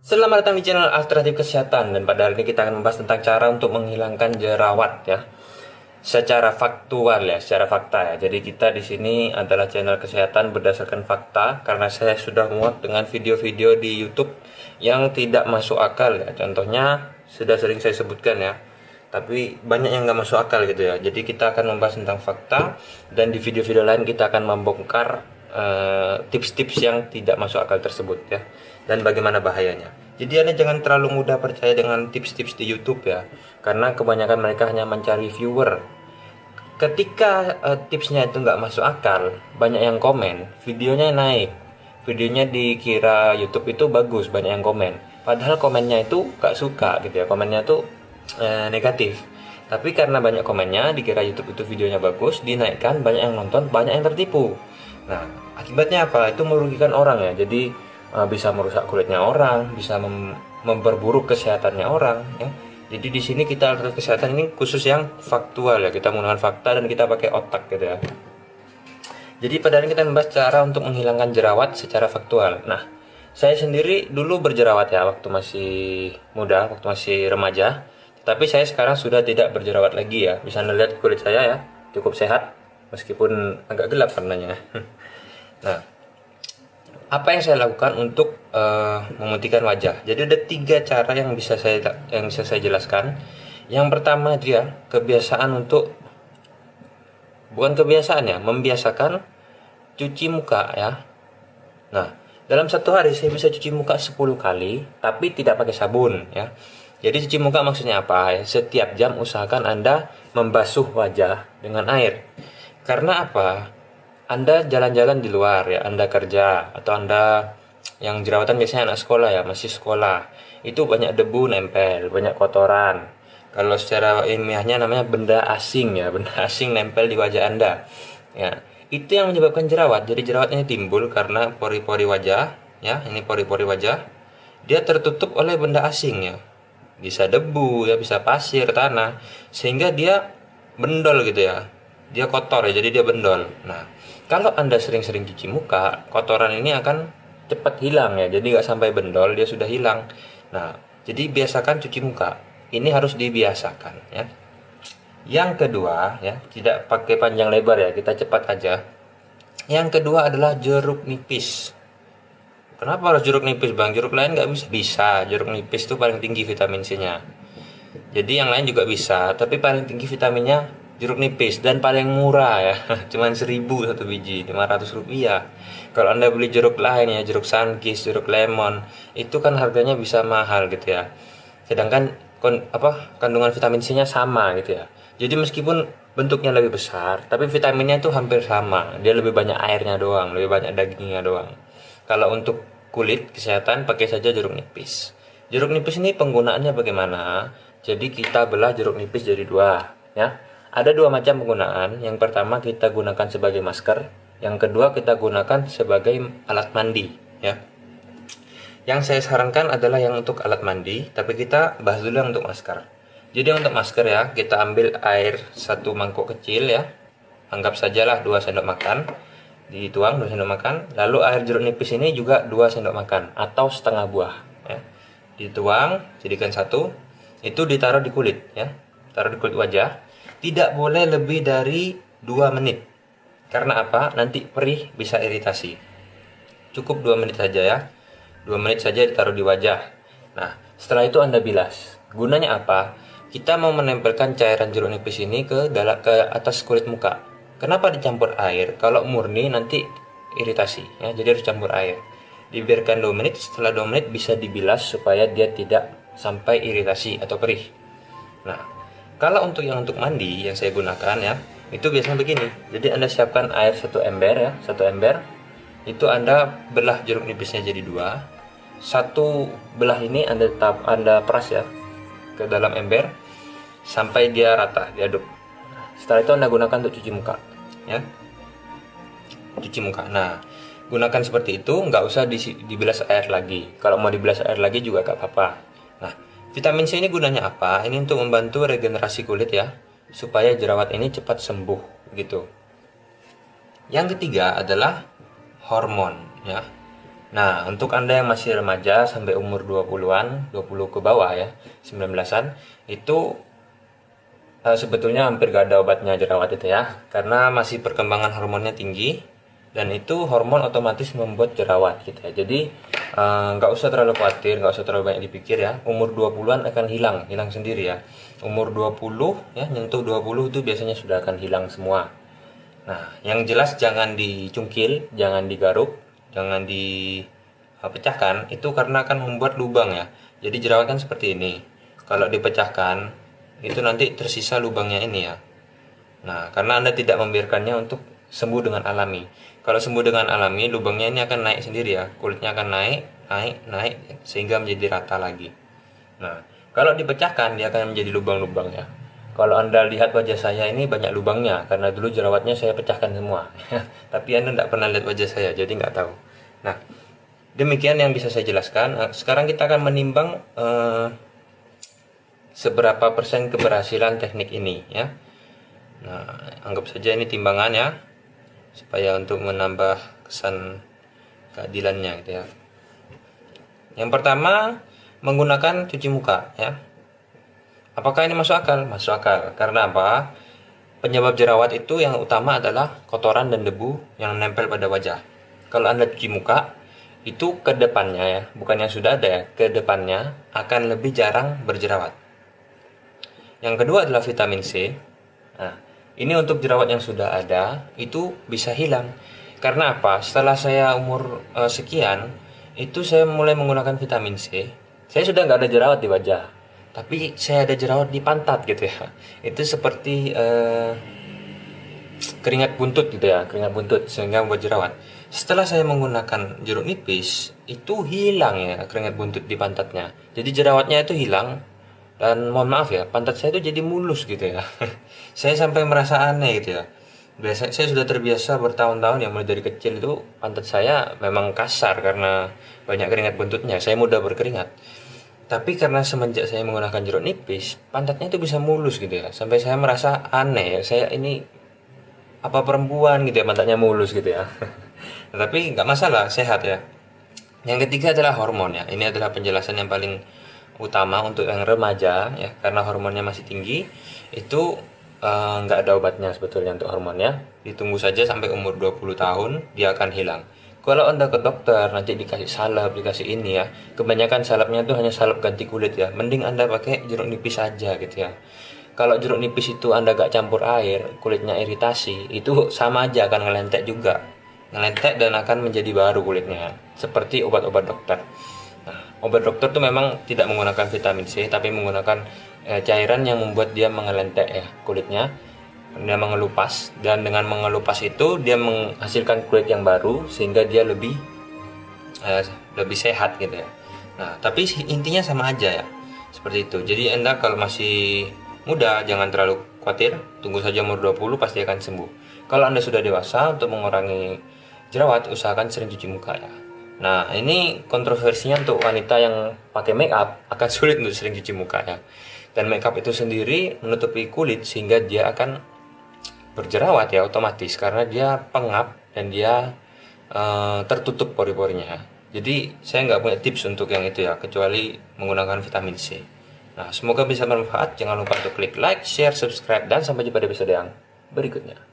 Selamat datang di channel Alternatif Kesehatan dan pada hari ini kita akan membahas tentang cara untuk menghilangkan jerawat ya. Secara faktual ya, secara fakta ya. Jadi kita di sini adalah channel kesehatan berdasarkan fakta karena saya sudah muak dengan video-video di YouTube yang tidak masuk akal ya. Contohnya sudah sering saya sebutkan ya. Tapi banyak yang nggak masuk akal gitu ya. Jadi kita akan membahas tentang fakta dan di video-video lain kita akan membongkar eh, tips-tips uh, yang tidak masuk akal tersebut ya dan bagaimana bahayanya. Jadi Anda jangan terlalu mudah percaya dengan tips-tips di YouTube ya, karena kebanyakan mereka hanya mencari viewer. Ketika uh, tipsnya itu nggak masuk akal, banyak yang komen, videonya naik, videonya dikira YouTube itu bagus, banyak yang komen. Padahal komennya itu nggak suka gitu ya, komennya itu uh, negatif. Tapi karena banyak komennya, dikira YouTube itu videonya bagus, dinaikkan, banyak yang nonton, banyak yang tertipu. Nah, akibatnya apa? Itu merugikan orang ya. Jadi uh, bisa merusak kulitnya orang, bisa mem memperburuk kesehatannya orang ya. Jadi di sini kita alat kesehatan ini khusus yang faktual ya, kita menggunakan fakta dan kita pakai otak gitu ya. Jadi pada hari kita membahas cara untuk menghilangkan jerawat secara faktual. Nah, saya sendiri dulu berjerawat ya waktu masih muda, waktu masih remaja. Tapi saya sekarang sudah tidak berjerawat lagi ya. Bisa melihat kulit saya ya, cukup sehat meskipun agak gelap warnanya. nah, apa yang saya lakukan untuk uh, memutihkan wajah. Jadi ada tiga cara yang bisa saya yang bisa saya jelaskan. Yang pertama dia kebiasaan untuk bukan kebiasaan ya, membiasakan cuci muka ya. Nah, dalam satu hari saya bisa cuci muka 10 kali, tapi tidak pakai sabun ya. Jadi cuci muka maksudnya apa? Setiap jam usahakan Anda membasuh wajah dengan air. Karena apa? Anda jalan-jalan di luar ya, Anda kerja atau Anda yang jerawatan biasanya anak sekolah ya, masih sekolah. Itu banyak debu nempel, banyak kotoran. Kalau secara ilmiahnya namanya benda asing ya, benda asing nempel di wajah Anda. Ya, itu yang menyebabkan jerawat. Jadi jerawat ini timbul karena pori-pori wajah, ya, ini pori-pori wajah. Dia tertutup oleh benda asing ya. Bisa debu ya, bisa pasir, tanah, sehingga dia bendol gitu ya. Dia kotor ya, jadi dia bendol. Nah, kalau Anda sering-sering cuci muka, kotoran ini akan cepat hilang ya. Jadi nggak sampai bendol, dia sudah hilang. Nah, jadi biasakan cuci muka. Ini harus dibiasakan ya. Yang kedua ya, tidak pakai panjang lebar ya, kita cepat aja. Yang kedua adalah jeruk nipis. Kenapa harus jeruk nipis bang? Jeruk lain nggak bisa? Bisa, jeruk nipis itu paling tinggi vitamin C-nya. Jadi yang lain juga bisa, tapi paling tinggi vitaminnya jeruk nipis dan paling murah ya. Cuman seribu satu biji 500 rupiah. Kalau anda beli jeruk lain ya jeruk sunkist jeruk lemon itu kan harganya bisa mahal gitu ya. Sedangkan kon, apa kandungan vitamin C nya sama gitu ya. Jadi meskipun bentuknya lebih besar tapi vitaminnya itu hampir sama. Dia lebih banyak airnya doang lebih banyak dagingnya doang. Kalau untuk kulit kesehatan pakai saja jeruk nipis. Jeruk nipis ini penggunaannya bagaimana? Jadi kita belah jeruk nipis jadi dua ya ada dua macam penggunaan. Yang pertama kita gunakan sebagai masker, yang kedua kita gunakan sebagai alat mandi, ya. Yang saya sarankan adalah yang untuk alat mandi, tapi kita bahas dulu yang untuk masker. Jadi untuk masker ya, kita ambil air satu mangkok kecil ya. Anggap sajalah 2 sendok makan. Dituang 2 sendok makan. Lalu air jeruk nipis ini juga 2 sendok makan atau setengah buah ya. Dituang, jadikan satu. Itu ditaruh di kulit ya. Taruh di kulit wajah tidak boleh lebih dari 2 menit. Karena apa? Nanti perih bisa iritasi. Cukup 2 menit saja ya. 2 menit saja ditaruh di wajah. Nah, setelah itu Anda bilas. Gunanya apa? Kita mau menempelkan cairan jeruk nipis ini ke dalam ke atas kulit muka. Kenapa dicampur air? Kalau murni nanti iritasi ya. Jadi harus campur air. Dibiarkan 2 menit, setelah 2 menit bisa dibilas supaya dia tidak sampai iritasi atau perih. Nah, kalau untuk yang untuk mandi yang saya gunakan ya, itu biasanya begini. Jadi Anda siapkan air satu ember ya, satu ember. Itu Anda belah jeruk nipisnya jadi dua. Satu belah ini Anda tetap Anda peras ya ke dalam ember sampai dia rata, diaduk. Setelah itu Anda gunakan untuk cuci muka, ya. Cuci muka. Nah, gunakan seperti itu, nggak usah dibilas air lagi. Kalau mau dibilas air lagi juga gak apa-apa. Nah, Vitamin C ini gunanya apa? Ini untuk membantu regenerasi kulit ya, supaya jerawat ini cepat sembuh gitu. Yang ketiga adalah hormon ya. Nah, untuk Anda yang masih remaja sampai umur 20-an, 20 ke bawah ya, 19-an, itu uh, sebetulnya hampir gak ada obatnya jerawat itu ya. Karena masih perkembangan hormonnya tinggi dan itu hormon otomatis membuat jerawat gitu ya. Jadi eh, nggak uh, usah terlalu khawatir, nggak usah terlalu banyak dipikir ya. Umur 20-an akan hilang, hilang sendiri ya. Umur 20 ya, nyentuh 20 itu biasanya sudah akan hilang semua. Nah, yang jelas jangan dicungkil, jangan digaruk, jangan dipecahkan itu karena akan membuat lubang ya jadi jerawat kan seperti ini kalau dipecahkan itu nanti tersisa lubangnya ini ya nah karena anda tidak membiarkannya untuk sembuh dengan alami. Kalau sembuh dengan alami lubangnya ini akan naik sendiri ya. Kulitnya akan naik naik naik sehingga menjadi rata lagi. Nah kalau dipecahkan dia akan menjadi lubang-lubang ya kalau anda lihat wajah saya ini banyak lubangnya. Karena dulu jerawatnya saya pecahkan semua. Tapi anda tidak pernah lihat wajah saya jadi nggak tahu. Nah demikian yang bisa saya jelaskan. Eh, sekarang kita akan menimbang uh, seberapa persen keberhasilan teknik ini ya. Nah anggap saja ini timbangan ya supaya untuk menambah kesan keadilannya gitu ya yang pertama menggunakan cuci muka ya Apakah ini masuk akal? Masuk akal. Karena apa? Penyebab jerawat itu yang utama adalah kotoran dan debu yang nempel pada wajah. Kalau Anda cuci muka, itu ke depannya ya, bukan yang sudah ada ya, ke depannya akan lebih jarang berjerawat. Yang kedua adalah vitamin C. Nah, ini untuk jerawat yang sudah ada, itu bisa hilang. Karena apa? Setelah saya umur uh, sekian, itu saya mulai menggunakan vitamin C. Saya sudah nggak ada jerawat di wajah tapi saya ada jerawat di pantat gitu ya itu seperti uh, keringat buntut gitu ya keringat buntut sehingga membuat jerawat setelah saya menggunakan jeruk nipis itu hilang ya keringat buntut di pantatnya jadi jerawatnya itu hilang dan mohon maaf ya pantat saya itu jadi mulus gitu ya. Saya sampai merasa aneh gitu ya. Biasa saya sudah terbiasa bertahun-tahun yang mulai dari kecil itu pantat saya memang kasar karena banyak keringat buntutnya. Saya mudah berkeringat. Tapi karena semenjak saya menggunakan jeruk nipis pantatnya itu bisa mulus gitu ya. Sampai saya merasa aneh ya saya ini apa perempuan gitu ya pantatnya mulus gitu ya. Tapi nggak masalah sehat ya. Yang ketiga adalah hormon ya. Ini adalah penjelasan yang paling utama untuk yang remaja ya karena hormonnya masih tinggi itu eh, nggak uh, ada obatnya sebetulnya untuk hormonnya. Ditunggu saja sampai umur 20 tahun dia akan hilang. Kalau anda ke dokter nanti dikasih salep dikasih ini ya kebanyakan salepnya itu hanya salep ganti kulit ya. Mending anda pakai jeruk nipis saja gitu ya. Kalau jeruk nipis itu anda gak campur air kulitnya iritasi itu sama aja akan ngelentek juga. Ngelentek dan akan menjadi baru kulitnya seperti obat-obat dokter obat dokter itu memang tidak menggunakan vitamin C tapi menggunakan e, cairan yang membuat dia mengelentek ya kulitnya dia mengelupas dan dengan mengelupas itu dia menghasilkan kulit yang baru sehingga dia lebih eh, lebih sehat gitu ya. Nah, tapi intinya sama aja ya. Seperti itu. Jadi Anda kalau masih muda jangan terlalu khawatir, tunggu saja umur 20 pasti akan sembuh. Kalau Anda sudah dewasa untuk mengurangi jerawat usahakan sering cuci muka ya. Nah, ini kontroversinya untuk wanita yang pakai make up akan sulit untuk sering cuci muka ya. Dan make up itu sendiri menutupi kulit sehingga dia akan berjerawat ya otomatis karena dia pengap dan dia uh, tertutup pori-porinya. Jadi saya nggak punya tips untuk yang itu ya kecuali menggunakan vitamin C. Nah semoga bisa bermanfaat. Jangan lupa untuk klik like, share, subscribe dan sampai jumpa di episode yang berikutnya.